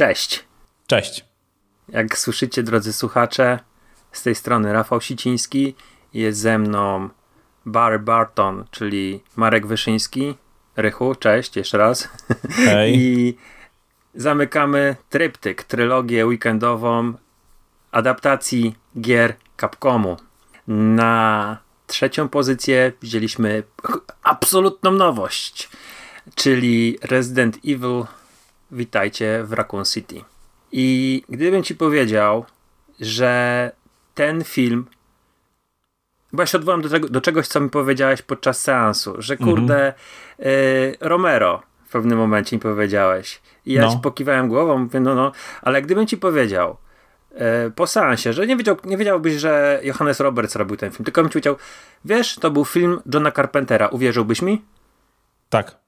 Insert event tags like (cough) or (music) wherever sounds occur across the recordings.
Cześć. Cześć. Jak słyszycie, drodzy słuchacze, z tej strony Rafał Siciński, jest ze mną Barry Barton, czyli Marek Wyszyński. Rychu, cześć jeszcze raz. Hej. I zamykamy tryptyk, trylogię weekendową adaptacji gier Capcomu. Na trzecią pozycję wzięliśmy absolutną nowość, czyli Resident Evil Witajcie w Raccoon City. I gdybym ci powiedział, że ten film bo ja się odwołam do, tego, do czegoś, co mi powiedziałeś podczas seansu, że kurde, y, Romero w pewnym momencie mi powiedziałeś. I ja No. ci pokiwałem głową, mówię, no, no, ale gdybym ci powiedział y, po seansie, że nie, wiedział, nie wiedziałbyś, że Johannes Roberts robił ten film, tylko bym ci powiedział, wiesz, to był film Johna Carpentera, uwierzyłbyś mi? Tak.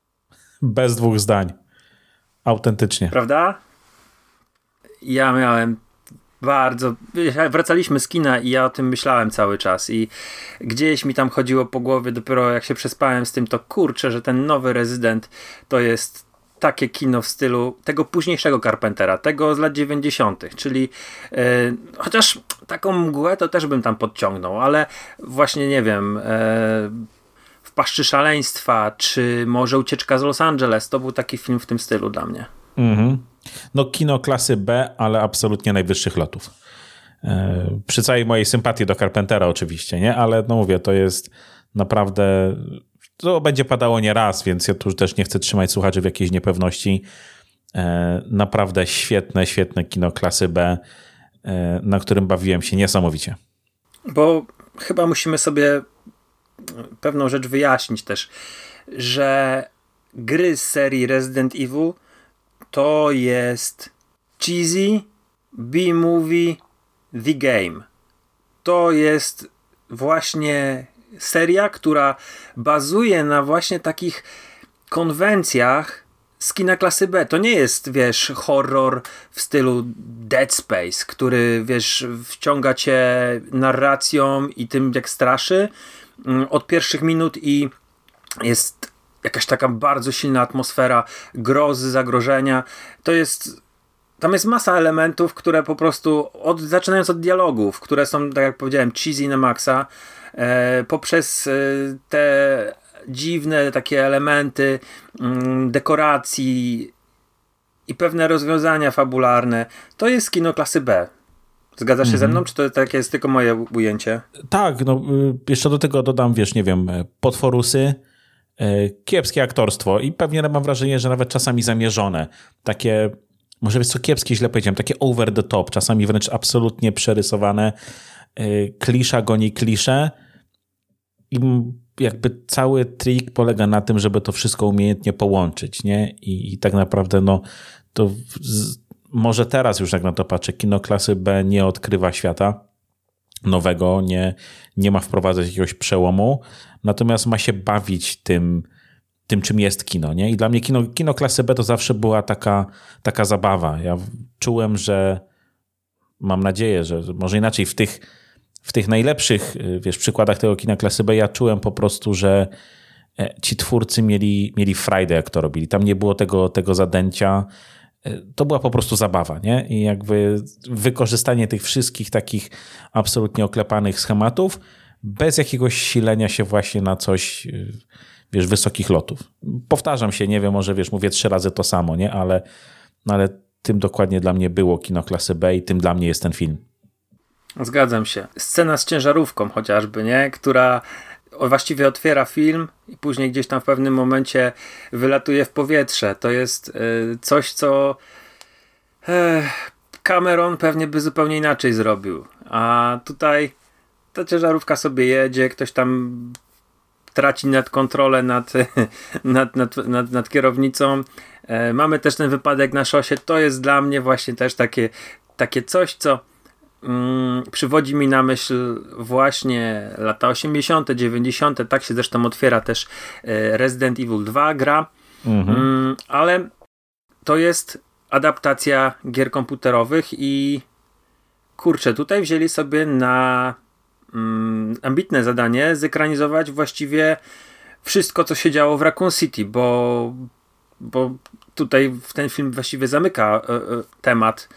Bez dwóch zdań. Autentycznie. Prawda? Ja miałem bardzo. Wracaliśmy z kina i ja o tym myślałem cały czas. I gdzieś mi tam chodziło po głowie, dopiero jak się przespałem z tym, to kurczę, że ten nowy rezydent to jest takie kino w stylu tego późniejszego Carpentera, tego z lat 90., czyli e, chociaż taką mgłę to też bym tam podciągnął, ale właśnie nie wiem. E, w paszczy szaleństwa, czy może ucieczka z Los Angeles, to był taki film w tym stylu dla mnie. Mhm. No kino klasy B, ale absolutnie najwyższych lotów. E, przy całej mojej sympatii do Carpentera oczywiście, nie? Ale no mówię, to jest naprawdę... To będzie padało nie raz, więc ja tu też nie chcę trzymać słuchaczy w jakiejś niepewności. E, naprawdę świetne, świetne kino klasy B, e, na którym bawiłem się niesamowicie. Bo chyba musimy sobie pewną rzecz wyjaśnić też, że gry z serii Resident Evil to jest cheesy B-movie The Game. To jest właśnie seria, która bazuje na właśnie takich konwencjach z kina klasy B. To nie jest, wiesz, horror w stylu Dead Space, który, wiesz, wciąga cię narracją i tym, jak straszy od pierwszych minut i jest jakaś taka bardzo silna atmosfera grozy, zagrożenia. To jest tam jest masa elementów, które po prostu, od, zaczynając od dialogów, które są, tak jak powiedziałem, cheesy na maksa, e, poprzez e, te dziwne takie elementy mm, dekoracji i pewne rozwiązania fabularne, to jest kino klasy B. Zgadzasz się ze mną, czy to takie jest tylko moje ujęcie? Tak, no y, jeszcze do tego dodam, wiesz, nie wiem, e, potworusy, e, kiepskie aktorstwo i pewnie mam wrażenie, że nawet czasami zamierzone. Takie, może wiesz co, kiepskie źle powiedziałem, takie over the top, czasami wręcz absolutnie przerysowane. E, Klisza goni kliszę i jakby cały trik polega na tym, żeby to wszystko umiejętnie połączyć, nie? I, i tak naprawdę, no, to z, może teraz już jak na to patrzę, kino klasy B nie odkrywa świata nowego, nie, nie ma wprowadzać jakiegoś przełomu, natomiast ma się bawić tym, tym czym jest kino. Nie? I dla mnie kino, kino klasy B to zawsze była taka, taka zabawa. Ja czułem, że mam nadzieję, że może inaczej w tych, w tych najlepszych wiesz, przykładach tego kina klasy B ja czułem po prostu, że e, ci twórcy mieli, mieli frajdę, jak to robili. Tam nie było tego, tego zadęcia. E, To była po prostu zabawa, nie? I jakby wykorzystanie tych wszystkich takich absolutnie oklepanych schematów bez jakiegoś silenia się właśnie na coś, y, wiesz, wysokich lotów. Powtarzam się, nie wiem, może wiesz, mówię trzy razy to samo, nie? Ale, ale tym dokładnie dla mnie było kino klasy B i tym dla mnie jest ten film. Zgadzam się. Scena z ciężarówką chociażby, nie? Która właściwie otwiera film i później gdzieś tam w pewnym momencie wylatuje w powietrze. To jest y, coś, co e, Cameron pewnie by zupełnie inaczej zrobił. A tutaj ta ciężarówka sobie jedzie, ktoś tam traci nad kontrolę nad, (laughs) nad, nad, nad, nad kierownicą. E, mamy też ten wypadek na szosie. To jest dla mnie właśnie też takie, takie coś, co mm, przywodzi mi na myśl właśnie lata 80., 90., tak się zresztą otwiera też e, Resident Evil 2 gra, mm, ale to jest adaptacja gier komputerowych i kurczę, tutaj wzięli sobie na mm, ambitne zadanie zekranizować właściwie wszystko, co się działo w Raccoon City, bo, bo tutaj w ten film właściwie zamyka e, e, temat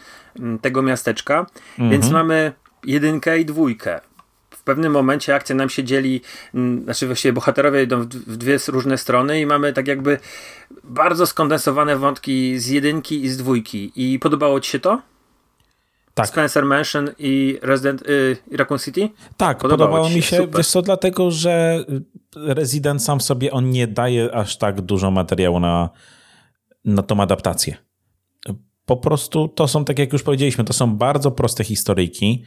tego miasteczka, mhm. więc mamy jedynkę i dwójkę. W pewnym momencie akcja nam się dzieli, znaczy właściwie bohaterowie idą w dwie różne strony i mamy tak jakby bardzo skondensowane wątki z jedynki i z dwójki. I podobało ci się to? Tak. Spencer Mansion i Resident y, Raccoon City? Tak, podobało, podobało mi się. Super. Wiesz co, dlatego, że Resident sam sobie on nie daje aż tak dużo materiału na, na tą adaptację. Po prostu to są, tak jak już powiedzieliśmy, to są bardzo proste historyjki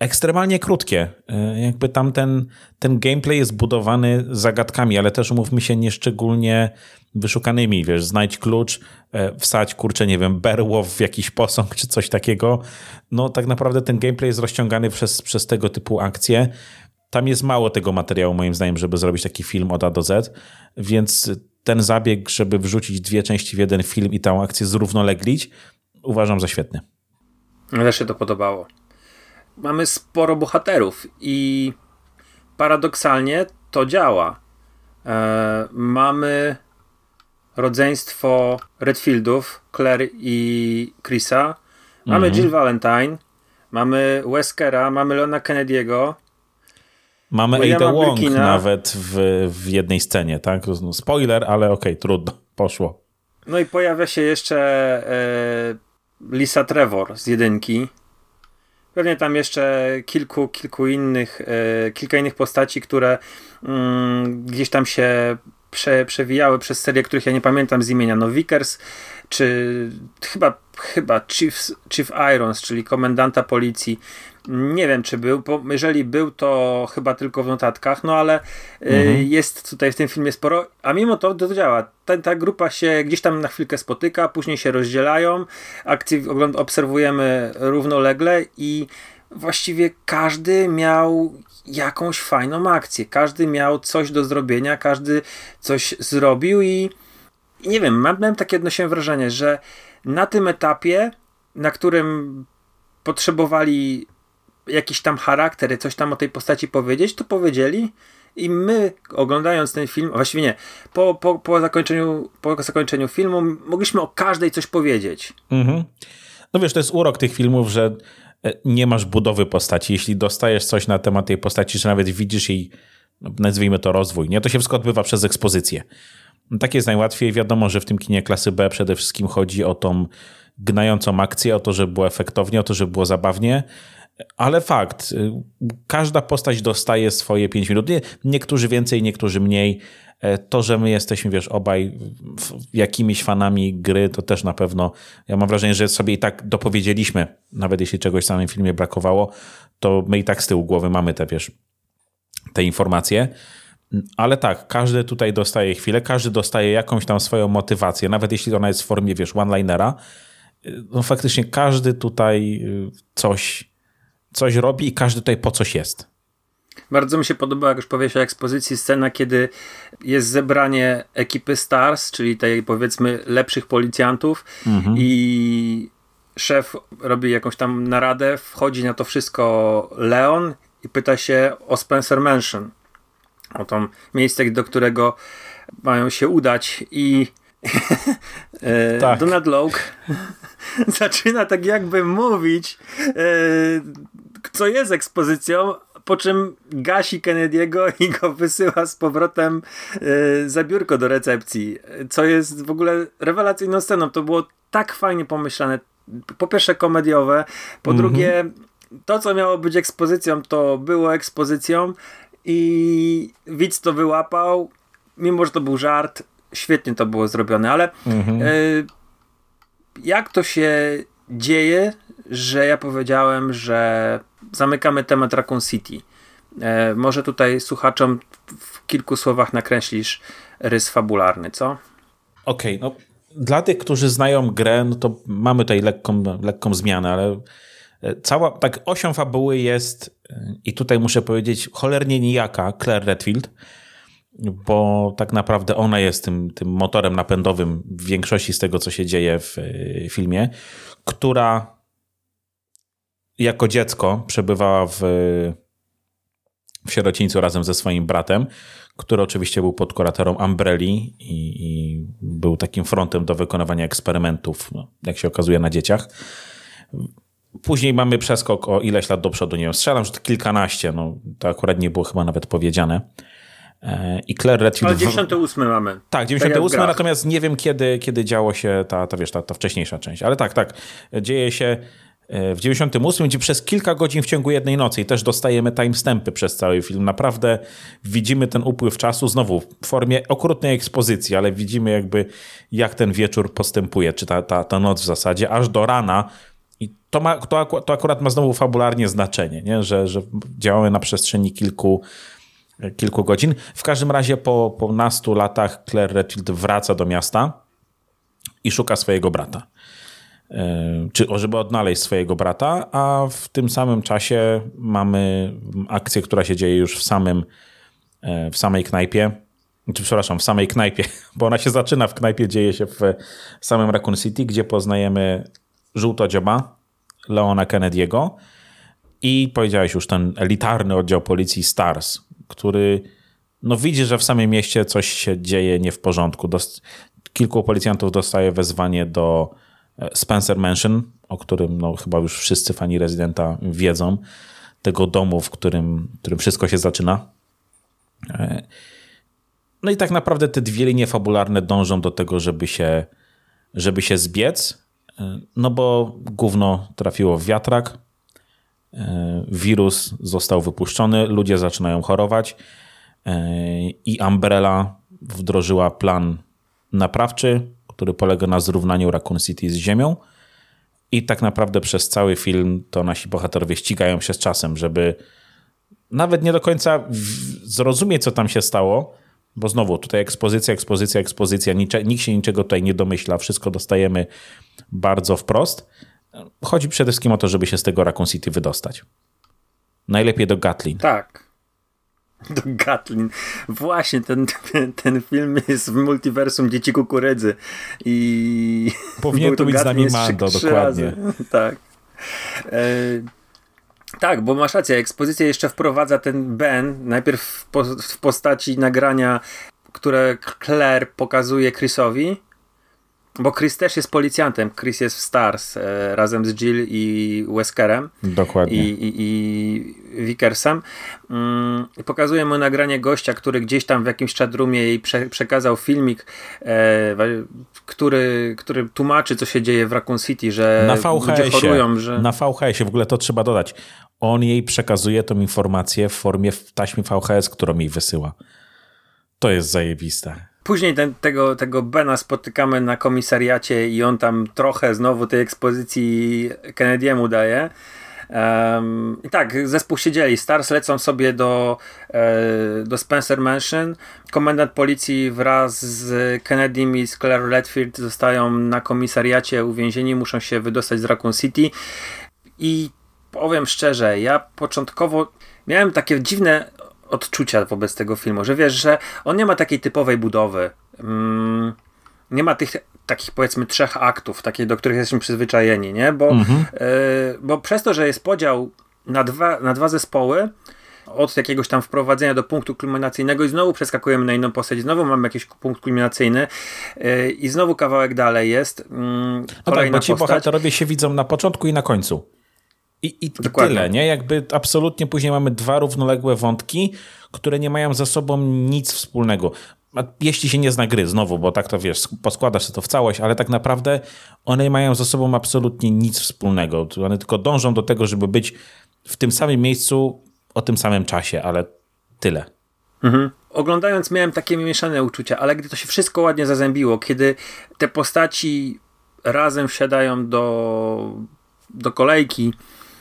ekstremalnie krótkie. E, jakby tam ten, ten gameplay jest budowany zagadkami, ale też umówmy się nieszczególnie wyszukanymi, wiesz, znajdź klucz, e, wsadź, kurczę, nie wiem, berło w jakiś posąg czy coś takiego. No tak naprawdę ten gameplay jest rozciągany przez, przez tego typu akcje. Tam jest mało tego materiału, moim zdaniem, żeby zrobić taki film od A do Z, więc ten zabieg, żeby wrzucić dwie części w jeden film i tę akcję zrównoleglić, uważam za świetny. Też się to podobało mamy sporo bohaterów i paradoksalnie to działa. E, mamy rodzeństwo Redfieldów, Claire i Chrisa. Mamy mhm. Jill Valentine, mamy Weskera, mamy Leona Kennedy'ego. Mamy Ada Wong Birkina. nawet w, w jednej scenie, tak? No, spoiler, ale okej, okay, trudno, (laughs) poszło. No i pojawia się jeszcze e, Lisa Trevor z jedynki. Pewnie tam jeszcze kilku, kilku innych, e, kilka innych postaci, które mm, gdzieś tam się prze, przewijały przez serię, których ja nie pamiętam z imienia. No Vickers, czy chyba, chyba Chief, Chief Irons, czyli komendanta policji. Nie wiem, czy był. Bo jeżeli był, to chyba tylko w notatkach, no ale y, mhm. jest tutaj w tym filmie sporo. A mimo to to działa. Ta, ta grupa się gdzieś tam na chwilkę spotyka, później się rozdzielają. Akcji obserwujemy równolegle i właściwie każdy miał jakąś fajną akcję. Każdy miał coś do zrobienia, każdy coś zrobił i, i nie wiem, mam, mam takie odnosiłem wrażenie, że na tym etapie, na którym potrzebowali jakiś tam charakter, coś tam o tej postaci powiedzieć, to powiedzieli. I my, oglądając ten film, właściwie nie, po, po, po, zakończeniu, po zakończeniu filmu, mogliśmy o każdej coś powiedzieć. Mhm. No wiesz, to jest urok tych filmów, że e, nie masz budowy postaci. Jeśli dostajesz coś na temat tej postaci, czy nawet widzisz jej, no, nazwijmy to rozwój, nie? to się wszystko odbywa przez ekspozycję. No, tak jest najłatwiej. Wiadomo, że w tym kinie klasy B przede wszystkim chodzi o tą gnającą akcję, o to, żeby było efektownie, o to, żeby było zabawnie. Ale fakt, y, każda postać dostaje swoje 5 minut. niektórzy więcej, niektórzy mniej. E, to, że my jesteśmy, wiesz, obaj jakimiś fanami gry, to też na pewno, ja mam wrażenie, że sobie i tak dopowiedzieliśmy, nawet jeśli czegoś w samym filmie brakowało, to my i tak z tyłu głowy mamy te, wiesz, te informacje. Ale tak, każdy tutaj dostaje chwilę, każdy dostaje jakąś tam swoją motywację, nawet jeśli ona jest w formie, wiesz, one-linera, y, no faktycznie każdy tutaj y, coś coś robi i każdy tutaj po coś jest. Bardzo mi się podoba, jak już powiedziałeś o ekspozycji, scena, kiedy jest zebranie ekipy Stars, czyli tej powiedzmy lepszych policjantów mhm. i szef robi jakąś tam naradę, wchodzi na to wszystko Leon i pyta się o Spencer Mansion, o to miejsce, do którego mają się udać i tak. Donald Logue (laughs) zaczyna tak jakby mówić, e, co jest ekspozycją, po czym gasi Kennedy'ego i go wysyła z powrotem e, za biurko do recepcji, co jest w ogóle rewelacyjną sceną. To było tak fajnie pomyślane. Po pierwsze komediowe, po mm -hmm. drugie to, co miało być ekspozycją, to było ekspozycją i widz to wyłapał, mimo że to był żart, świetnie to było zrobione, ale -hmm. y jak to się dzieje, że ja powiedziałem, że zamykamy temat Raccoon City. E, może tutaj słuchaczom w kilku słowach nakreślisz rys fabularny, co? Okej, okay, no dla tych, którzy znają grę, no to mamy tutaj lekką, lekką zmianę, ale e, cała, tak osią fabuły jest i tutaj muszę powiedzieć cholernie nijaka Claire Redfield, bo tak naprawdę ona jest tym, tym motorem napędowym w większości z tego, co się dzieje w e, filmie, która jako dziecko przebywała w, w sierocińcu razem ze swoim bratem, który oczywiście był pod kuratorą Umbrelli i, i był takim frontem do wykonywania eksperymentów, no, jak się okazuje, na dzieciach. Później mamy przeskok o ileś lat do przodu, nie wiem, strzelam, że to kilkanaście, no to akurat nie było chyba nawet powiedziane. I Claire Redfield... Ale 98 mamy. Tak, 98, tak natomiast nie wiem kiedy, kiedy działo się ta, ta, wiesz, ta, ta wcześniejsza część. Ale tak, tak, dzieje się e, w 98, gdzie przez kilka godzin w ciągu jednej nocy i też dostajemy timestampy przez cały film. Naprawdę widzimy ten upływ czasu, znowu w formie okrutnej ekspozycji, ale widzimy jakby jak ten wieczór postępuje, czy ta, ta, ta noc w zasadzie, aż do rana, i to, ma, to, to akurat ma znowu fabularnie znaczenie, nie? Że, że działamy na przestrzeni kilku, kilku godzin. W każdym razie po, po nastu latach Claire Redfield wraca do miasta i szuka swojego brata. E, czy żeby odnaleźć swojego brata, a w tym samym czasie mamy akcję, która się dzieje już w samym e, w samej knajpie. Czy, przepraszam, w samej knajpie, (laughs) bo ona się zaczyna w knajpie, dzieje się w samym Raccoon City, gdzie poznajemy żółtodzioba Leona Kennedy'ego i powiedziałeś już ten elitarny oddział policji STARS, który no widzi, że w samym mieście coś się dzieje nie w porządku. Dost kilku policjantów dostaje wezwanie do e, Spencer Mansion, o którym no, chyba już wszyscy fani rezydenta wiedzą, tego domu, w którym, w którym wszystko się zaczyna. E, no i tak naprawdę te dwie linie fabularne dążą do tego, żeby się, żeby się zbiec no bo gówno trafiło w wiatrak, e, wirus został wypuszczony, ludzie zaczynają chorować e, i Umbrella wdrożyła plan naprawczy, który polega na zrównaniu Raccoon City z ziemią. I tak naprawdę przez cały film to nasi bohaterowie ścigają się z czasem, żeby nawet nie do końca zrozumieć, co tam się stało, bo znowu tutaj ekspozycja, ekspozycja, ekspozycja, nikt się niczego tutaj nie domyśla, wszystko dostajemy bardzo wprost. Chodzi przede wszystkim o to, żeby się z tego Raccoon City wydostać. Najlepiej do Gatlin. Tak. Do Gatlin. Właśnie, ten, ten, ten film jest w multiversum Dzieci Kukurydzy. I... Powinien to być z nami Mando, dokładnie. (laughs) Tak. E tak, bo masz rację, ekspozycja jeszcze wprowadza ten Ben, najpierw w, po, w postaci nagrania, które Claire pokazuje Chrisowi, bo Chris też jest policjantem. Chris jest w Stars e, razem z Jill i Weskerem. Dokładnie. I, i, i Vickersem. Mm, pokazuje mu nagranie gościa, który gdzieś tam w jakimś chatroomie jej prze, przekazał filmik, e, który, który tłumaczy, co się dzieje w Raccoon City, że na VHS chorują. Że... Na VHS-ie, w ogóle to trzeba dodać. On jej przekazuje tą informację w formie taśmy VHS, którą jej wysyła. To jest zajebiste. Później ten, tego, tego Bena spotykamy na komisariacie i on tam trochę znowu tej ekspozycji Kennedy'emu daje. Um, I tak, zespół siedzieli. Stars lecą sobie do, e, do Spencer Mansion. Komendant policji wraz z Kennedym i z Claire Redfield zostają na komisariacie uwięzieni, muszą się wydostać z Raccoon City. I powiem szczerze, ja początkowo miałem takie dziwne odczucia wobec tego filmu, że wiesz, że on nie ma takiej typowej budowy. Mm, nie ma tych takich powiedzmy trzech aktów, takich, do których jesteśmy przyzwyczajeni, nie? Bo, mhm. y, bo przez to, że jest podział na dwa, na dwa zespoły, od jakiegoś tam wprowadzenia do punktu kulminacyjnego i znowu przeskakujemy na inną postać, znowu mamy jakiś punkt kulminacyjny yy, i znowu kawałek dalej jest. Yy, no tak, bo ci postać. bohaterowie się widzą na początku i na końcu. I, i, tyle, nie? Jakby absolutnie później mamy dwa równoległe wątki, które nie mają ze sobą nic wspólnego. Jeśli się nie zna gry, znowu, bo tak to wiesz, poskładasz się to w całość, ale tak naprawdę one mają ze sobą absolutnie nic wspólnego. One tylko dążą do tego, żeby być w tym samym miejscu o tym samym czasie, ale tyle. Mhm. Oglądając miałem takie mieszane uczucia, ale gdy to się wszystko ładnie zazębiło, kiedy te postaci razem wsiadają do, do kolejki,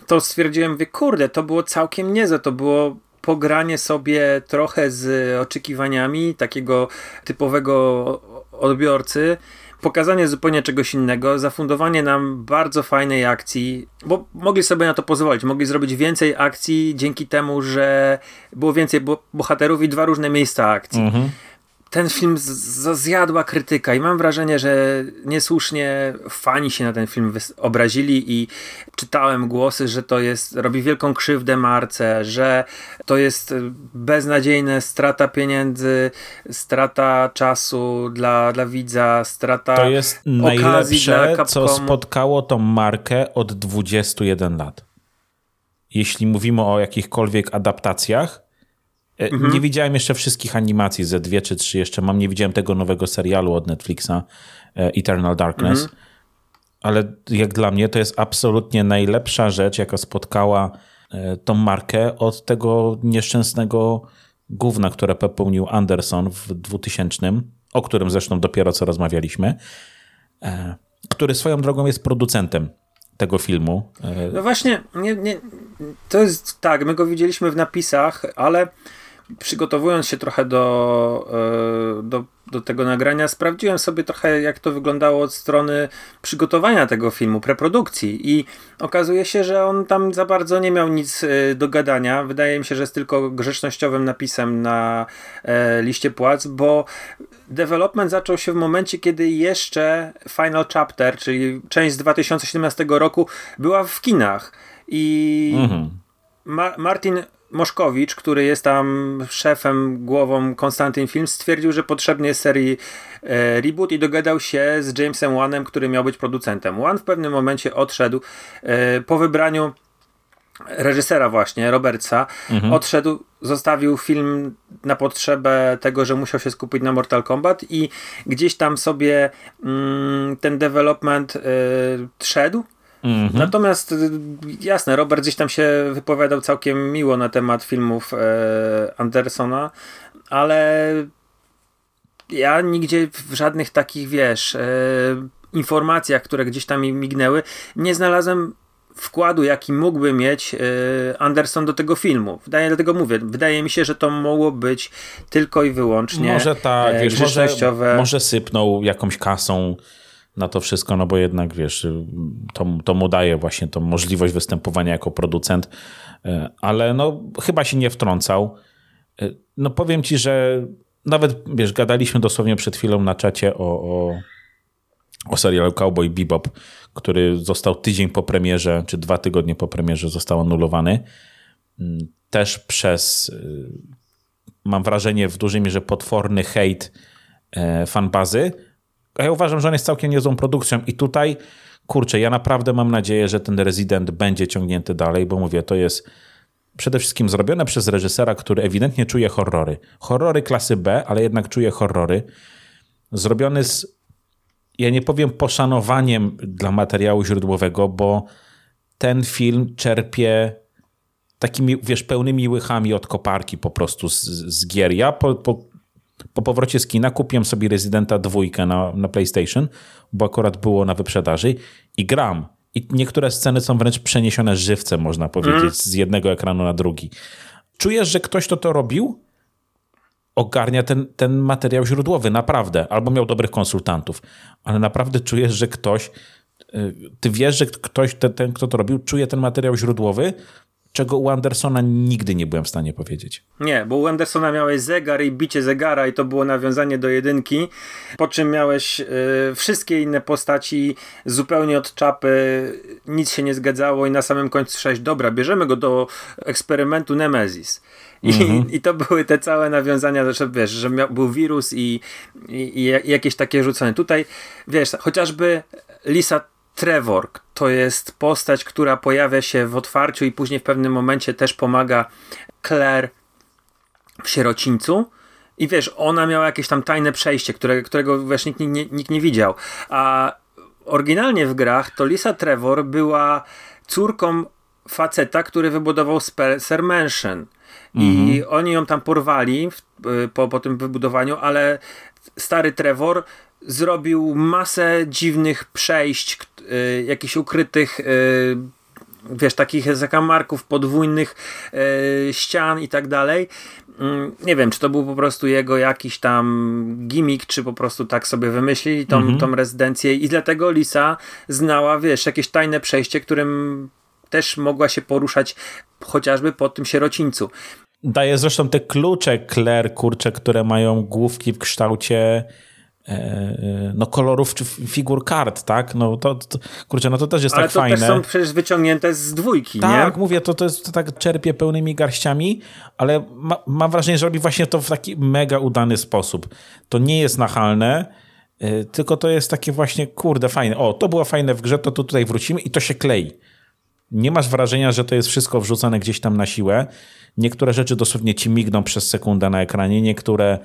to stwierdziłem, wie, kurde, to było całkiem niezłe, to było pogranie sobie trochę z oczekiwaniami takiego typowego odbiorcy, pokazanie zupełnie czegoś innego, zafundowanie nam bardzo fajnej akcji, bo mogli sobie na to pozwolić, mogli zrobić więcej akcji dzięki temu, że było więcej bohaterów i dwa różne miejsca akcji. Mhm ten film zjadła krytyka i mam wrażenie, że niesłusznie fani się na ten film obrazili i czytałem głosy, że to jest, robi wielką krzywdę marce, że to jest beznadziejne, strata pieniędzy, strata czasu dla, dla widza, strata To jest najlepsze, co spotkało tą markę od 21 lat. Jeśli mówimy o jakichkolwiek adaptacjach, mhm. Nie widziałem jeszcze wszystkich animacji, ze dwie czy trzy jeszcze mam. Nie widziałem tego nowego serialu od Netflixa, e, Eternal Darkness. Mhm. Ale jak dla mnie to jest absolutnie najlepsza rzecz, jaka spotkała e, tą markę od tego nieszczęsnego gówna, które popełnił Anderson w 2000, o którym zresztą dopiero co rozmawialiśmy, który swoją drogą jest producentem tego filmu. No właśnie, nie, nie, to jest tak, my go widzieliśmy w napisach, ale przygotowując się trochę do, e, do, do tego nagrania, sprawdziłem sobie trochę, jak to wyglądało od strony przygotowania tego filmu, preprodukcji. I okazuje się, że on tam za bardzo nie miał nic e, do gadania. Wydaje mi się, że jest tylko grzecznościowym napisem na e, liście płac, bo development zaczął się w momencie, kiedy jeszcze Final Chapter, czyli część z 2017 roku, była w kinach. I. Mhm. Ma Martin Moszkowicz, który jest tam szefem, głową Konstantyn Film, stwierdził, że potrzebny jest serii e, reboot i dogadał się z Jamesem Wanem, który miał być producentem. Wan w pewnym momencie odszedł e, po wybraniu reżysera właśnie, Robertsa, mhm. odszedł, zostawił film na potrzebę tego, że musiał się skupić na Mortal Kombat i gdzieś tam sobie mm, ten development y, szedł Mhm. Natomiast y, jasne, Robert gdzieś tam się wypowiadał całkiem miło na temat filmów e, Andersona, ale ja nigdzie w żadnych takich, wiesz, e, informacjach, które gdzieś tam mi mignęły, nie znalazłem wkładu, jaki mógłby mieć e, Anderson do tego filmu. Wydaje, dlatego mówię, wydaje mi się, że to mogło być tylko i wyłącznie Może tak, e, wiesz, może, może sypnął jakąś kasą na to wszystko, no bo jednak wiesz, to, to mu daje właśnie tą możliwość występowania jako producent, e, ale no chyba się nie wtrącał. E, no powiem ci, że nawet wiesz, gadaliśmy dosłownie przed chwilą na czacie o, o, o serialu Cowboy Bebop, który został tydzień po premierze, czy dwa tygodnie po premierze został anulowany. Mm, też przez, e, mam wrażenie, w dużej mierze potworny hejt fanbazy, a ja uważam, że on jest całkiem niezłą produkcją i tutaj, kurczę, ja naprawdę mam nadzieję, że ten Resident będzie ciągnięty dalej, bo mówię, to jest przede wszystkim zrobione przez reżysera, który ewidentnie czuje horrory. Horrory klasy B, ale jednak czuje horrory. Zrobiony z, ja nie powiem poszanowaniem dla materiału źródłowego, bo ten film czerpie takimi, wiesz, pełnymi łychami od koparki po prostu z, z gier. Ja po, po po powrocie z kina kupiłem sobie Residenta dwójkę na, na PlayStation, bo akurat było na wyprzedaży i gram. I niektóre sceny są wręcz przeniesione żywcem, można powiedzieć, mm. z jednego ekranu na drugi. Czujesz, że ktoś, kto to robił, ogarnia ten, ten materiał źródłowy, naprawdę. Albo miał dobrych konsultantów, ale naprawdę czujesz, że ktoś, y, ty wiesz, że ktoś, ten, ten kto to robił, czuje ten materiał źródłowy, czego u Andersona nigdy nie byłem w stanie powiedzieć. Nie, bo u Andersona miałeś zegar i bicie zegara i to było nawiązanie do jedynki, po czym miałeś y, wszystkie inne postaci zupełnie od czapy, nic się nie zgadzało i na samym końcu sześć, dobra, bierzemy go do eksperymentu Nemesis. I, mhm. (laughs) I to były te całe nawiązania, że wiesz, że miał, był wirus i, i, i jakieś takie rzucone. Tutaj, wiesz, chociażby Lisa Trevor to jest postać, która pojawia się w otwarciu i później w pewnym momencie też pomaga Claire w sierocińcu. I wiesz, ona miała jakieś tam tajne przejście, które, którego wiesz, nikt, nikt, nikt nie widział. A oryginalnie w grach to Lisa Trevor była córką faceta, który wybudował Spencer Mansion. I mhm. oni ją tam porwali y, po, po tym wybudowaniu, ale stary Trevor zrobił masę dziwnych przejść, y, jakichś ukrytych y, wiesz, takich zakamarków podwójnych y, ścian i tak dalej. Mm, nie wiem, czy to był po prostu jego jakiś tam gimmick, czy po prostu tak sobie wymyślili tą, mhm. tą rezydencję i dlatego Lisa znała, wiesz, jakieś tajne przejście, którym też mogła się poruszać chociażby po tym sierocińcu. Daje zresztą te klucze Claire, kurcze, które mają główki w kształcie no kolorów czy figur kart, tak? No to, to kurczę, no to też jest Ale tak fajne. Ale to są przecież wyciągnięte z dwójki, tak, nie? Tak, mówię, to, to, jest, to tak czerpie pełnymi garściami, ale ma, mam wrażenie, że robi właśnie to w taki mega udany sposób. To nie jest nachalne, yy, tylko to jest takie właśnie, kurde, fajne. O, to było fajne w grze, to tu tutaj wrócimy i to się klei. Nie masz wrażenia, że to jest wszystko wrzucone gdzieś tam na siłę. Niektóre rzeczy dosłownie ci migną przez sekundę na ekranie, niektóre, e,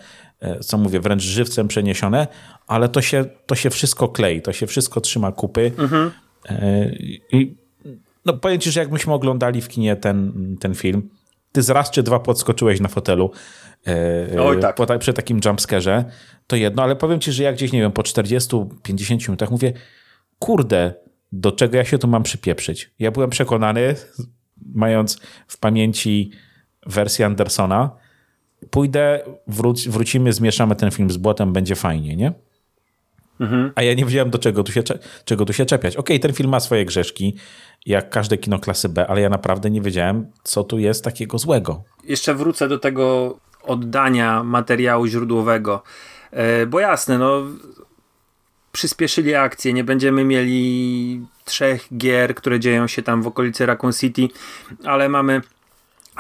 co mówię, wręcz żywcem przeniesione, ale to się, to się wszystko klei, to się wszystko trzyma kupy. Mhm. I no powiem ci, że jakbyśmy oglądali w kinie ten, ten film, ty z raz czy dwa podskoczyłeś na fotelu e, Oj, tak. po, przy takim jumpscarze, to jedno, ale powiem ci, że jak gdzieś, nie wiem, po 40-50 minutach mówię, kurde, do czego ja się tu mam przypieprzyć? Ja byłem przekonany, mając w pamięci wersję Andersona, pójdę, wróc, wrócimy, zmieszamy ten film z błotem, będzie fajnie, nie? Mhm. A ja nie wiedziałem, do czego tu się, czego tu się czepiać. Okej, okay, ten film ma swoje grzeszki, jak każde kino klasy B, ale ja naprawdę nie wiedziałem, co tu jest takiego złego. Jeszcze wrócę do tego oddania materiału źródłowego. E, bo jasne, no przyspieszyli akcję, nie będziemy mieli trzech gier, które dzieją się tam w okolicy Raccoon City, ale mamy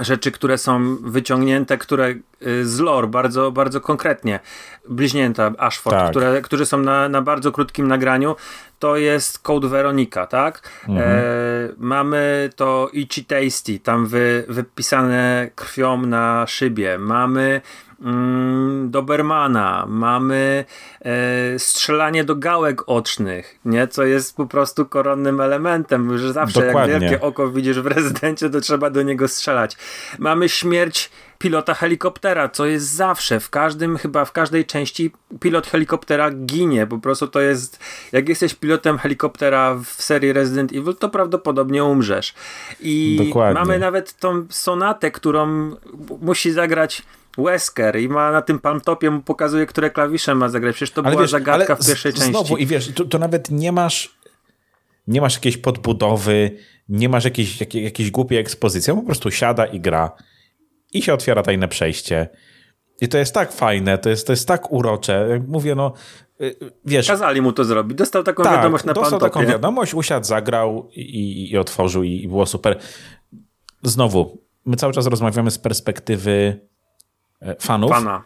rzeczy, które są wyciągnięte, które y, z lore bardzo, bardzo konkretnie. Bliźnięta Ashford, tak. które, którzy są na, na bardzo krótkim nagraniu, to jest Code Veronica, tak? Mhm. E, mamy to Ichi Tasty, tam wy, wypisane krwią na szybie. Mamy mm, Dobermana, mamy e, strzelanie do gałek ocznych, nie? co jest po prostu koronnym elementem, że zawsze Dokładnie. jak wielkie oko widzisz w rezydencie, to trzeba do niego strzelać. Mamy śmierć pilota helikoptera, co jest zawsze, w każdym, chyba w każdej części pilot helikoptera ginie, po prostu to jest, jak jesteś pilotem helikoptera w serii Resident Evil, to prawdopodobnie umrzesz. I Dokładnie. mamy nawet tą sonatę, którą musi zagrać Wesker i ma na tym palmtopie mu pokazuje, które klawisze ma zagrać. Przecież to ale była wiesz, zagadka w pierwszej części. Znowu i wiesz, to, to, nawet nie masz nie masz jakiejś podbudowy, nie masz jakiejś, jakiej, jakiejś głupiej ekspozycji, on po prostu siada i gra i się otwiera tajne przejście. I to jest tak fajne, to jest, to jest tak urocze. Jak mówię, no y, wiesz... Kazali mu to zrobić. Dostał taką tak, wiadomość na dostał taką wiadomość, usiadł, zagrał i, i otworzył i, i było super. Znowu, my cały czas rozmawiamy z perspektywy fanów. Fana.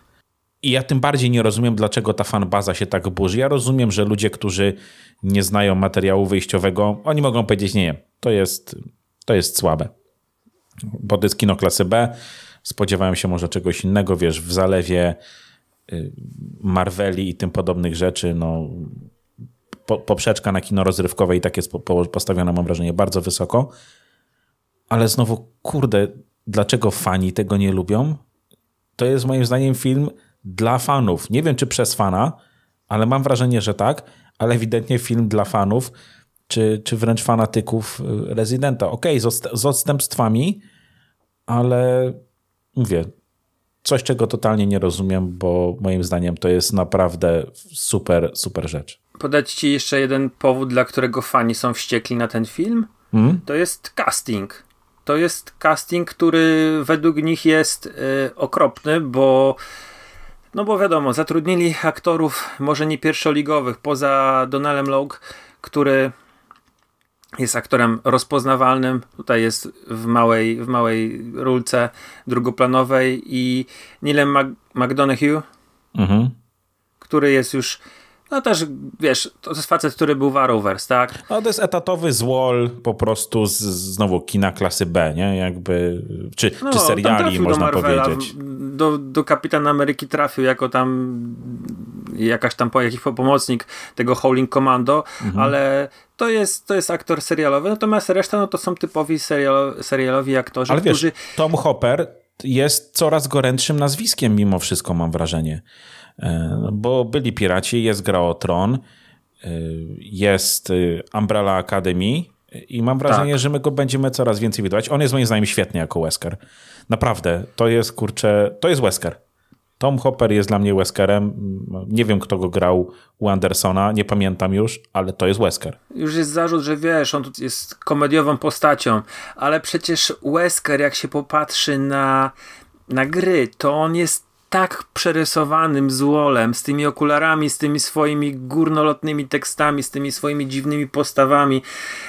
I ja tym bardziej nie rozumiem, dlaczego ta fanbaza się tak burzy. Ja rozumiem, że ludzie, którzy nie znają materiału wyjściowego, oni mogą powiedzieć, nie, to jest, to jest słabe. Bo to jest kino klasy B, spodziewałem się może czegoś innego, wiesz, w zalewie y, Marveli i tym podobnych rzeczy, no poprzeczka na kino rozrywkowe i tak jest postawiona, mam wrażenie, bardzo wysoko. Ale znowu, kurde, dlaczego fani tego nie lubią? To jest moim zdaniem film dla fanów. Nie wiem, czy przez fana, ale mam wrażenie, że tak, ale ewidentnie film dla fanów, czy, czy wręcz fanatyków y, Rezydenta. Okej, okay, z, z odstępstwami, ale mówię, coś, czego totalnie nie rozumiem, bo moim zdaniem to jest naprawdę super, super rzecz. Podać ci jeszcze jeden powód, dla którego fani są wściekli na ten film? Hmm? To jest casting to jest casting, który według nich jest y, okropny, bo no bo wiadomo, zatrudnili aktorów może nie pierwszoligowych, poza Donalem Logue, który jest aktorem rozpoznawalnym, tutaj jest w małej, w małej rulce drugoplanowej i Nilem McDonough, mhm. który jest już no też, wiesz, to jest facet, który był w Arrowverse, tak? No to jest etatowy złol po prostu z, znowu kina klasy B, nie? Jakby, czy, no, czy seriali, można powiedzieć. Do, do Kapitana Ameryki trafił jako tam jakaś tam jakiś pomocnik tego Howling Commando, mhm. ale to jest, to jest aktor serialowy, natomiast reszta no to są typowi serial, serialowi aktorzy, ale którzy... Wiesz, Tom Hopper jest coraz gorętszym nazwiskiem mimo wszystko, mam wrażenie. E, bo byli piraci, jest gra o tron, e, jest e, Umbrella Academy i mam wrażenie, tak. że my go będziemy coraz więcej widywać. On jest moim zdaniem świetny jako Wesker. Naprawdę, to jest kurczę, to jest Wesker. Tom Hopper jest dla mnie Weskerem. Nie wiem, kto go grał u Andersona, nie pamiętam już, ale to jest Wesker. Już jest zarzut, że wiesz, on jest komediową postacią, ale przecież Wesker, jak się popatrzy na na gry, to on jest tak przerysowanym złolem, z tymi okularami, z tymi swoimi górnolotnymi tekstami, z tymi swoimi dziwnymi postawami,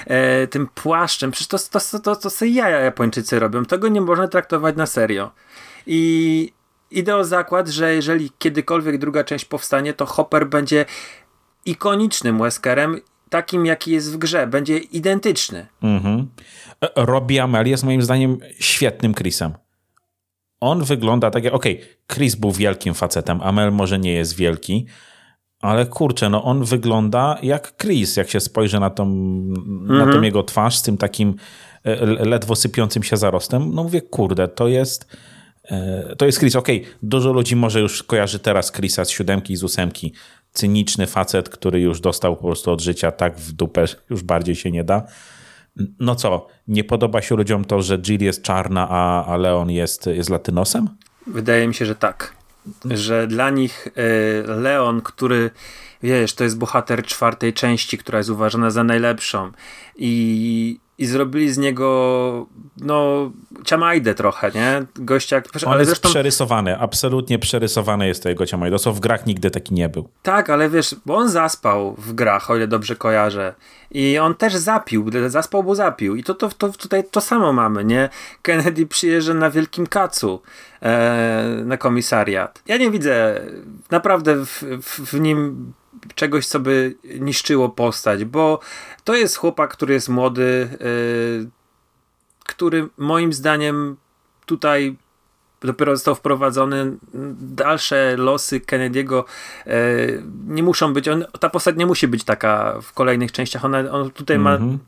e, tym płaszczem. Przecież to, to, to, to sobie jaja Japończycy robią. Tego nie można traktować na serio. I idę o zakład, że jeżeli kiedykolwiek druga część powstanie, to Hopper będzie ikonicznym Weskerem, takim jaki jest w grze. Będzie identyczny. Mhm. Robbie Amell jest moim zdaniem świetnym Chrisem on wygląda tak jak, okej, okay, Chris był wielkim facetem, Amel może nie jest wielki, ale kurczę, no on wygląda jak Chris, jak się spojrzy na tą, mhm. na tą mhm. jego twarz z tym takim e, ledwo sypiącym się zarostem, no mówię, kurde, to jest to jest Chris. Okej, okay, dużo ludzi może już kojarzy teraz Chrisa z siódemki i z ósemki. Cyniczny facet, który już dostał po prostu od życia tak w dupę, już bardziej się nie da. No co, nie podoba się ludziom to, że Jill jest czarna, a, a Leon jest, jest latynosem? Wydaje mi się, że tak. Że dla nich y, Leon, który wiesz, to jest bohater czwartej części, która jest uważana za najlepszą i i zrobili z niego no ciamajdę trochę, nie? Gościa, On ale jest zresztą... przerysowany, absolutnie przerysowany jest to jego ciamajdę, co w grach nigdy taki nie był. Tak, ale wiesz, bo on zaspał w grach, o ile dobrze kojarzę. I on też zapił, zaspał, bo zapił. I to, to, to tutaj to samo mamy, nie? Kennedy przyjeżdża na wielkim kacu e, na komisariat. Ja nie widzę naprawdę w, w, w nim czegoś, co by niszczyło postać, bo to jest chłopak, który jest młody, yy, który moim zdaniem tutaj dopiero został wprowadzony. Dalsze losy Kennedy'ego yy, nie muszą być, on, ta postać nie musi być taka w kolejnych częściach. Ona, on tutaj mm -hmm. ma mhm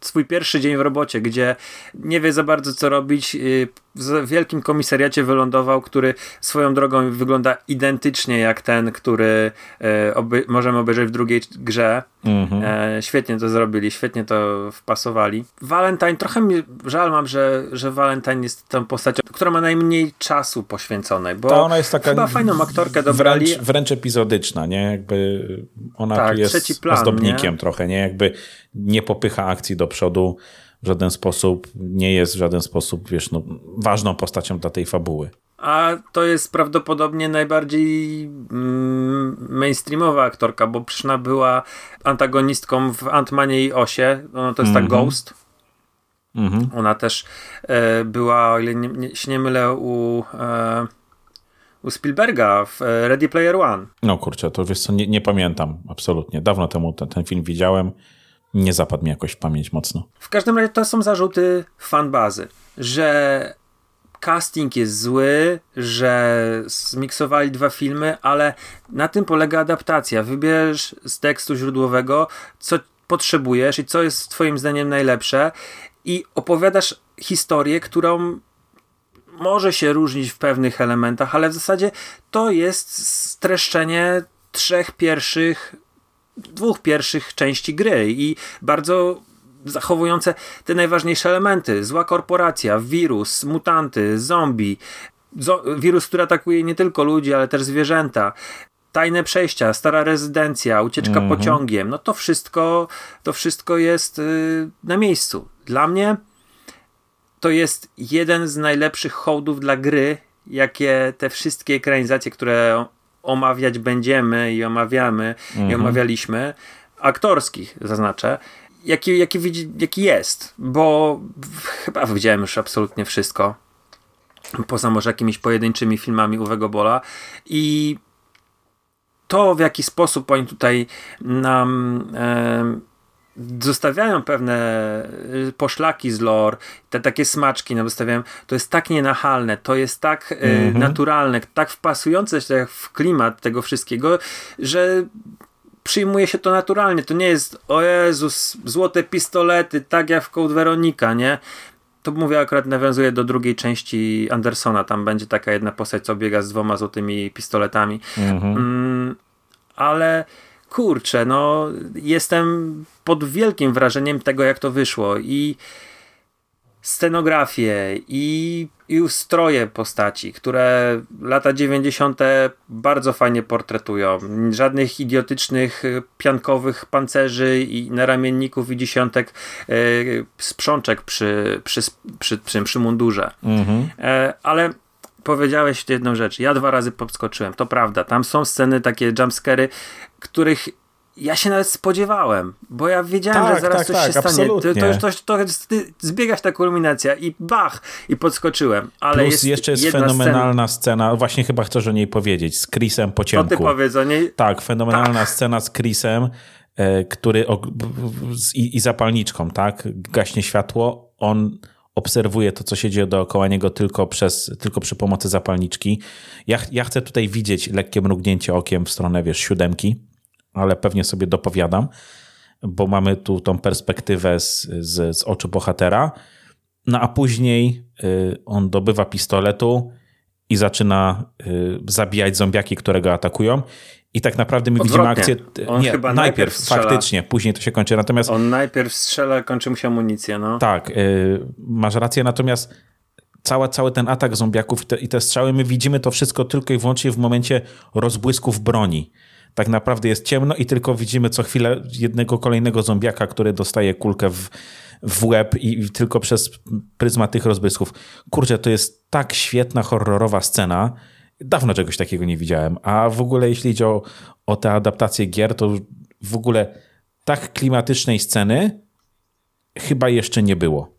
swój pierwszy dzień w robocie, gdzie nie wie za bardzo co robić. Y, w wielkim komisariacie wylądował, który swoją drogą wygląda identycznie jak ten, który e, oby możemy obejrzeć w drugiej grze. Mhm. E, świetnie to zrobili, świetnie to wpasowali. Valentine, trochę mi żal mam, że, że Valentine jest tą postacią, która ma najmniej czasu poświęconej, bo Ta ona jest taka chyba fajną aktorkę dobrali. Wręcz, wręcz epizodyczna, nie? Jakby ona tak, tu jest plan, ozdobnikiem nie? trochę, nie? Jakby nie popycha akcji do przodu w żaden sposób, nie jest w żaden sposób, wiesz, no, ważną postacią dla tej fabuły. A to jest prawdopodobnie najbardziej mm, mainstreamowa aktorka, bo przecież była antagonistką w Ant-Manie i Osie. Ona to jest mm -hmm. ta mhm. Ghost. Mm -hmm. Ona też e, była, o ile nie, nie, się nie mylę, u, e, u Spielberga w e, Ready Player One. No kurczę, to wiesz co, nie, nie pamiętam absolutnie. Dawno temu ten, ten film widziałem nie zapadł mi jakoś w pamięć mocno. W każdym razie to są zarzuty fanbazy, że casting jest zły, że zmiksowali dwa filmy, ale na tym polega adaptacja. Wybierz z tekstu źródłowego, co potrzebujesz i co jest twoim zdaniem najlepsze i opowiadasz historię, którą może się różnić w pewnych elementach, ale w zasadzie to jest streszczenie trzech pierwszych dwóch pierwszych części gry i bardzo zachowujące te najważniejsze elementy. Zła korporacja, wirus, mutanty, zombie, zo wirus, który atakuje nie tylko ludzi, ale też zwierzęta. Tajne przejścia, stara rezydencja, ucieczka mm -hmm. pociągiem, no to wszystko, to wszystko jest yy, na miejscu. Dla mnie to jest jeden z najlepszych hołdów dla gry, jakie te wszystkie ekranizacje, które omawiać będziemy i omawiamy mhm. i omawialiśmy, aktorskich zaznaczę, jaki, jaki, jaki jest, bo chyba widziałem już absolutnie wszystko. Poza może jakimiś pojedynczymi filmami Uwego Bola i to, w jaki sposób oni tutaj nam e, zostawiają pewne y, poszlaki z lore, te takie smaczki nam zostawiają, to jest tak nienachalne, to jest tak mm -hmm. naturalne, tak wpasujące się w klimat tego wszystkiego, że przyjmuje się to naturalnie. To nie jest, o Jezus, złote pistolety, tak jak w Code Veronica, nie? To mówię akurat nawiązuje do drugiej części Andersona. Tam będzie taka jedna postać, co biega z dwoma złotymi pistoletami. Mm -hmm. mm, ale kurczę, no jestem pod wielkim wrażeniem tego, jak to wyszło i scenografię i, i ustroje postaci, które lata 90. bardzo fajnie portretują. Żadnych idiotycznych, piankowych pancerzy i naramienników i dziesiątek e, sprzączek przy, przy, przy, przy, przy mundurze. Mhm. E, ale powiedziałeś jedną rzecz. Ja dwa razy podskoczyłem, to prawda. Tam są sceny, takie jumpscary, których ja się nawet spodziewałem, bo ja wiedziałem, tak, że zaraz tak, coś tak, się stanie. To, to, już to, to zbiegasz ta kulminacja i bach, i podskoczyłem. Ale Plus jest jeszcze jest fenomenalna scena. scena, właśnie chyba chcesz o niej powiedzieć, z Chrisem po ciemku. To ty powiedz o niej. Tak, fenomenalna scena z Chrisem, e, który i, i zapalniczką, tak, gaśnie światło, on obserwuje to, co się dzieje dookoła niego tylko, przez, tylko przy pomocy zapalniczki. Ja, ja chcę tutaj widzieć lekkie mrugnięcie okiem w stronę, wiesz, siódemki, ale pewnie sobie dopowiadam, bo mamy tu tą perspektywę z, z, z oczu bohatera. No a później y, on dobywa pistoletu i zaczyna y, zabijać zombiaki, które go atakują. I tak naprawdę my Odwrotnie. widzimy akcję. On nie, chyba najpierw, najpierw faktycznie, później to się kończy. Natomiast. On najpierw strzela, kończy mu się amunicja, no. Tak, yy, masz rację, natomiast cała, cały ten atak zombiaków i te, i te strzały, my widzimy to wszystko tylko i wyłącznie w momencie rozbłysków broni tak naprawdę jest ciemno i tylko widzimy co chwilę jednego kolejnego zombiaka, który dostaje kulkę w, w łeb i, i tylko przez pryzmat tych rozbłysków. Kurczę, to jest tak świetna, horrorowa scena. Dawno czegoś takiego nie widziałem. A w ogóle jeśli idzie o, o te adaptacje gier, to w ogóle tak klimatycznej sceny chyba jeszcze nie było.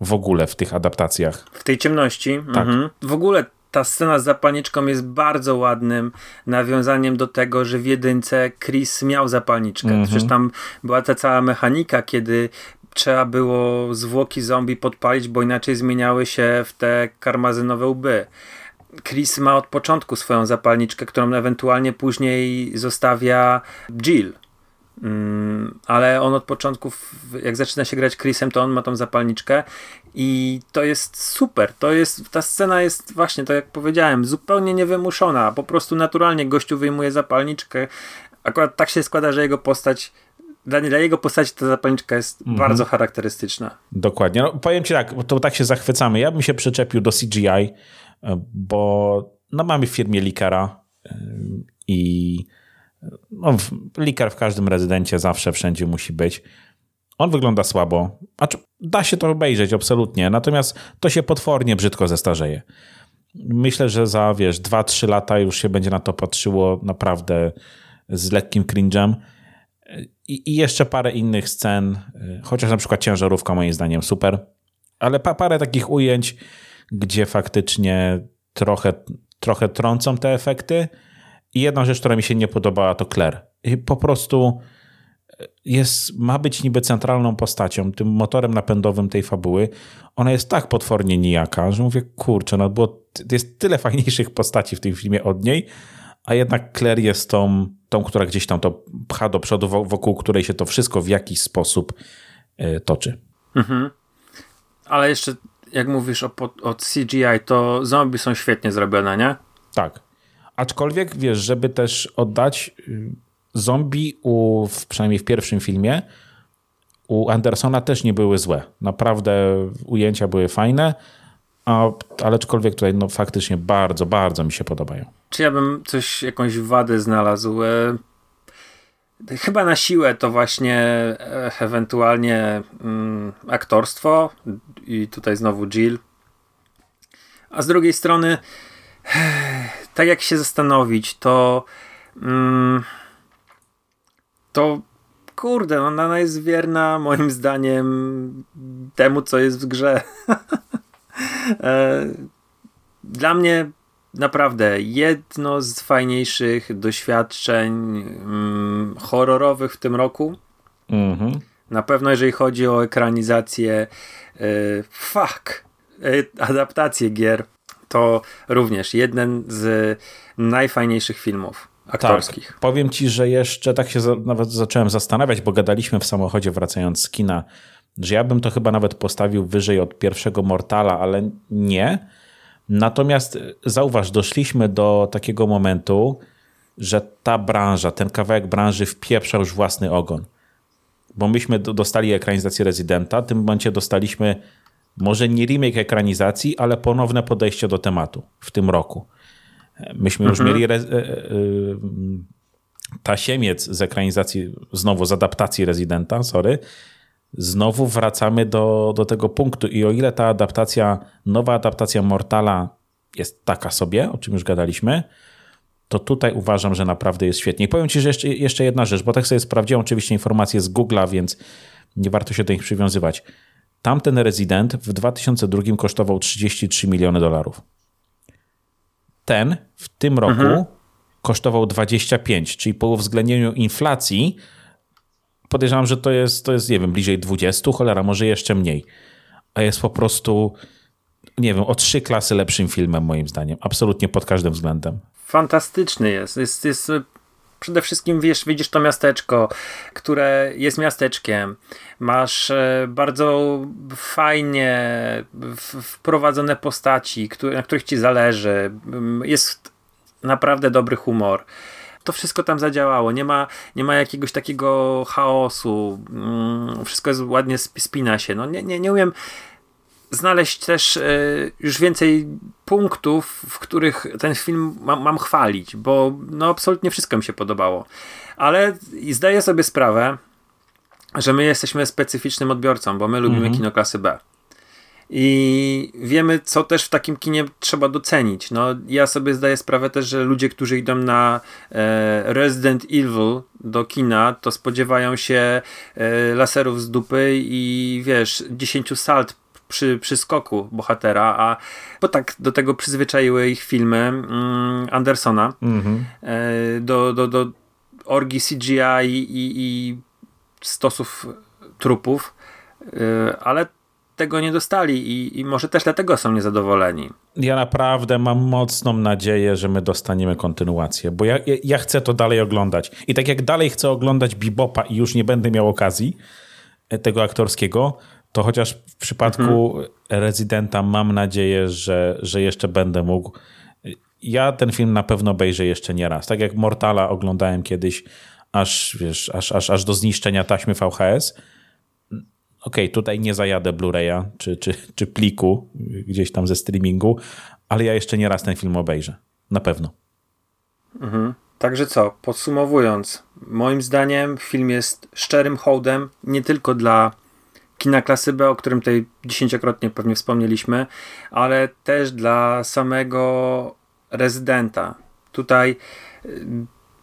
W ogóle w tych adaptacjach. W tej ciemności. Tak. Mhm. W ogóle ta scena z zapalniczką jest bardzo ładnym nawiązaniem do tego, że w jedynce Chris miał zapalniczkę. -hmm. Przecież tam była ta cała mechanika, kiedy trzeba było zwłoki zombie podpalić, bo inaczej zmieniały się w te karmazynowe łby. Chris ma od początku swoją zapalniczkę, którą ewentualnie później zostawia Jill. Mm, ale on od początku, jak zaczyna się grać Chrisem, to on ma tą zapalniczkę i to jest super. To jest, ta scena jest właśnie, tak jak powiedziałem, zupełnie niewymuszona. Po prostu naturalnie gościu wyjmuje zapalniczkę. Akurat tak się składa, że jego postać dla, dla jego postaci ta zapalniczka jest mhm. bardzo charakterystyczna. Dokładnie. No, powiem ci tak, to tak się zachwycamy. Ja bym się przyczepił do CGI, e, bo no, mamy w firmie Likera e, i no, liker w każdym rezydencie zawsze wszędzie musi być. On wygląda słabo. Znaczy, da się to obejrzeć, absolutnie. Natomiast to się potwornie brzydko zestarzeje. Myślę, że za, wiesz, 2-3 lata już się będzie na to patrzyło naprawdę z lekkim cringe'em. I, I, jeszcze parę innych scen, chociaż na przykład ciężarówka moim zdaniem super, ale pa, parę takich ujęć, gdzie faktycznie trochę, trochę trącą te efekty. I jedna rzecz, która mi się nie podobała, to Claire. I po prostu jest, ma być niby centralną postacią, tym motorem napędowym tej fabuły, ona jest tak potwornie nijaka, że mówię, kurczę, no bo jest tyle fajniejszych postaci w tym filmie od niej, a jednak Claire jest tą, tą która gdzieś tam to pcha do przodu, wokół której się to wszystko w jakiś sposób y, toczy. Mhm. Ale jeszcze, jak mówisz o, o CGI, to zombie są świetnie zrobione, nie? Tak. Aczkolwiek, wiesz, żeby też oddać y, zombie, u, przynajmniej w pierwszym filmie, u Andersona też nie były złe. Naprawdę ujęcia były fajne, a, aczkolwiek tutaj no, faktycznie bardzo, bardzo mi się podobają. Czy ja bym coś, jakąś wadę znalazł? E, chyba na siłę to właśnie e, ewentualnie mm, aktorstwo i tutaj znowu Jill. A z drugiej strony, tak jak się zastanowić, to mm, to kurde, ona jest wierna moim zdaniem temu, co jest w grze. (laughs) E, dla mnie naprawdę jedno z fajniejszych doświadczeń mm, horrorowych w tym roku. -hmm. Na pewno jeżeli chodzi o ekranizację y, fuck, y, adaptację gier, to również jeden z najfajniejszych filmów aktorskich. Tak, powiem ci, że jeszcze tak się za, nawet zacząłem zastanawiać, bo gadaliśmy w samochodzie wracając z kina, że ja bym to chyba nawet postawił wyżej od pierwszego Mortala, ale nie. Natomiast zauważ, doszliśmy do takiego momentu, że ta branża, ten kawałek branży wpieprza już własny ogon. Bo myśmy dostali ekranizację Rezydenta, w tym momencie dostaliśmy może nie remake ekranizacji, ale ponowne podejście do tematu w tym roku. Myśmy już mhm. mieli re, e, e, tasiemiec z ekranizacji, znowu z adaptacji Rezydenta, sorry. Znowu wracamy do, do tego punktu i o ile ta adaptacja, nowa adaptacja Mortala jest taka sobie, o czym już gadaliśmy, to tutaj uważam, że naprawdę jest świetnie. I powiem Ci, że jeszcze, jeszcze jedna rzecz, bo tak sobie sprawdziłem oczywiście informacje z Google'a, więc nie warto się do nich przywiązywać. Tamten rezydent w 2002 kosztował 33 miliony dolarów. Ten w tym roku mhm. kosztował 25, czyli po uwzględnieniu inflacji podejrzewam, że to jest, to jest, nie wiem, bliżej 20, cholera, może jeszcze mniej. A jest po prostu, nie wiem, o trzy klasy lepszym filmem moim zdaniem. Absolutnie pod każdym względem. Fantastyczny jest. Jest, jest przede wszystkim wiesz, widzisz to miasteczko, które jest miasteczkiem. Masz e, bardzo fajnie wprowadzone postaci, na których ci zależy. Jest naprawdę dobry humor to wszystko tam zadziałało. Nie ma, nie ma jakiegoś takiego chaosu. Mm, wszystko jest ładnie spina się. No nie, nie, nie umiem znaleźć też e, już więcej punktów, w których ten film mam, mam chwalić, bo no absolutnie wszystko mi się podobało. Ale zdaję sobie sprawę, że my jesteśmy specyficznym odbiorcą, bo my lubimy mhm. kino klasy B. I wiemy, co też w takim kinie trzeba docenić. No, ja sobie zdaję sprawę też, że ludzie, którzy idą na e, Resident Evil do kina, to spodziewają się e, laserów z dupy i wiesz, 10 salt przy, przy skoku bohatera, a bo tak do tego przyzwyczaiły ich filmy mm, Andersona mm-hmm. e, do, do, do orgi CGI i, i stosów trupów, e, ale tego nie dostali i, i może też dlatego są niezadowoleni. Ja naprawdę mam mocną nadzieję, że my dostaniemy kontynuację, bo ja, ja, ja chcę to dalej oglądać. I tak jak dalej chcę oglądać Bibopa i już nie będę miał okazji e, tego aktorskiego, to chociaż w przypadku mhm. rezydenta mam nadzieję, że, że jeszcze będę mógł. Ja ten film na pewno obejrzę jeszcze nie raz. Tak jak Mortala oglądałem kiedyś aż, wiesz, aż, aż, aż do zniszczenia taśmy VHS. Okej, okay, tutaj nie zajadę Blu-raya czy, czy, czy pliku gdzieś tam ze streamingu, ale ja jeszcze nie raz ten film obejrzę. Na pewno. Mhm. Także co, podsumowując, moim zdaniem film jest szczerym hołdem nie tylko dla kina klasy B, o którym tutaj dziesięciokrotnie pewnie wspomnieliśmy, ale też dla samego rezydenta. Tutaj y,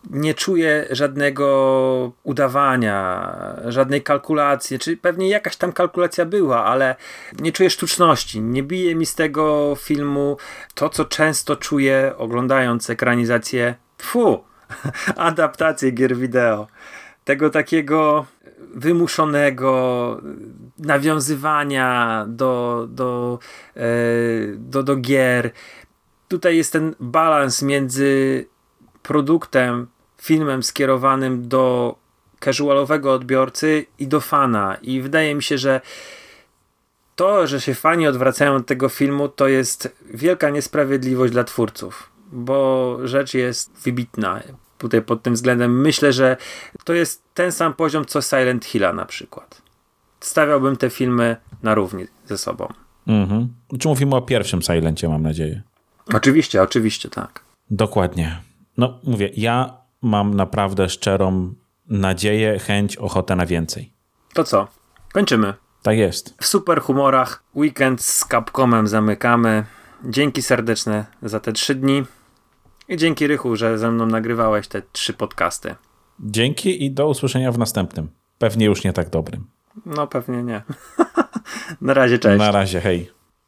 nie czuję żadnego udawania, żadnej kalkulacji, czy pewnie jakaś tam kalkulacja była, ale nie czuję sztuczności. Nie bije mi z tego filmu to, co często czuję oglądając ekranizację, fu, (laughs) adaptację gier wideo. Tego takiego wymuszonego nawiązywania do, do, e, do, do gier. Tutaj jest ten balans między produktem, filmem skierowanym do casualowego odbiorcy i do fana. I wydaje mi się, że to, że się fani odwracają od tego filmu, to jest wielka niesprawiedliwość dla twórców, bo rzecz jest wybitna tutaj pod tym względem. Myślę, że to jest ten sam poziom co Silent Hilla na przykład. Stawiałbym te filmy na równi ze sobą. Mhm. Czy mówimy o pierwszym Silencie, mam nadzieję? Oczywiście, oczywiście, tak. Dokładnie. No mówię, ja mam naprawdę szczerą nadzieję, chęć, ochotę na więcej. To co? Kończymy. Tak jest. W super humorach. Weekend z Capcomem zamykamy. Dzięki serdeczne za te trzy dni. I dzięki Rychu, że ze mną nagrywałeś te trzy podcasty. Dzięki i do usłyszenia w następnym. Pewnie już nie tak dobrym. No pewnie nie. (laughs) Na razie, cześć. Na razie, hej.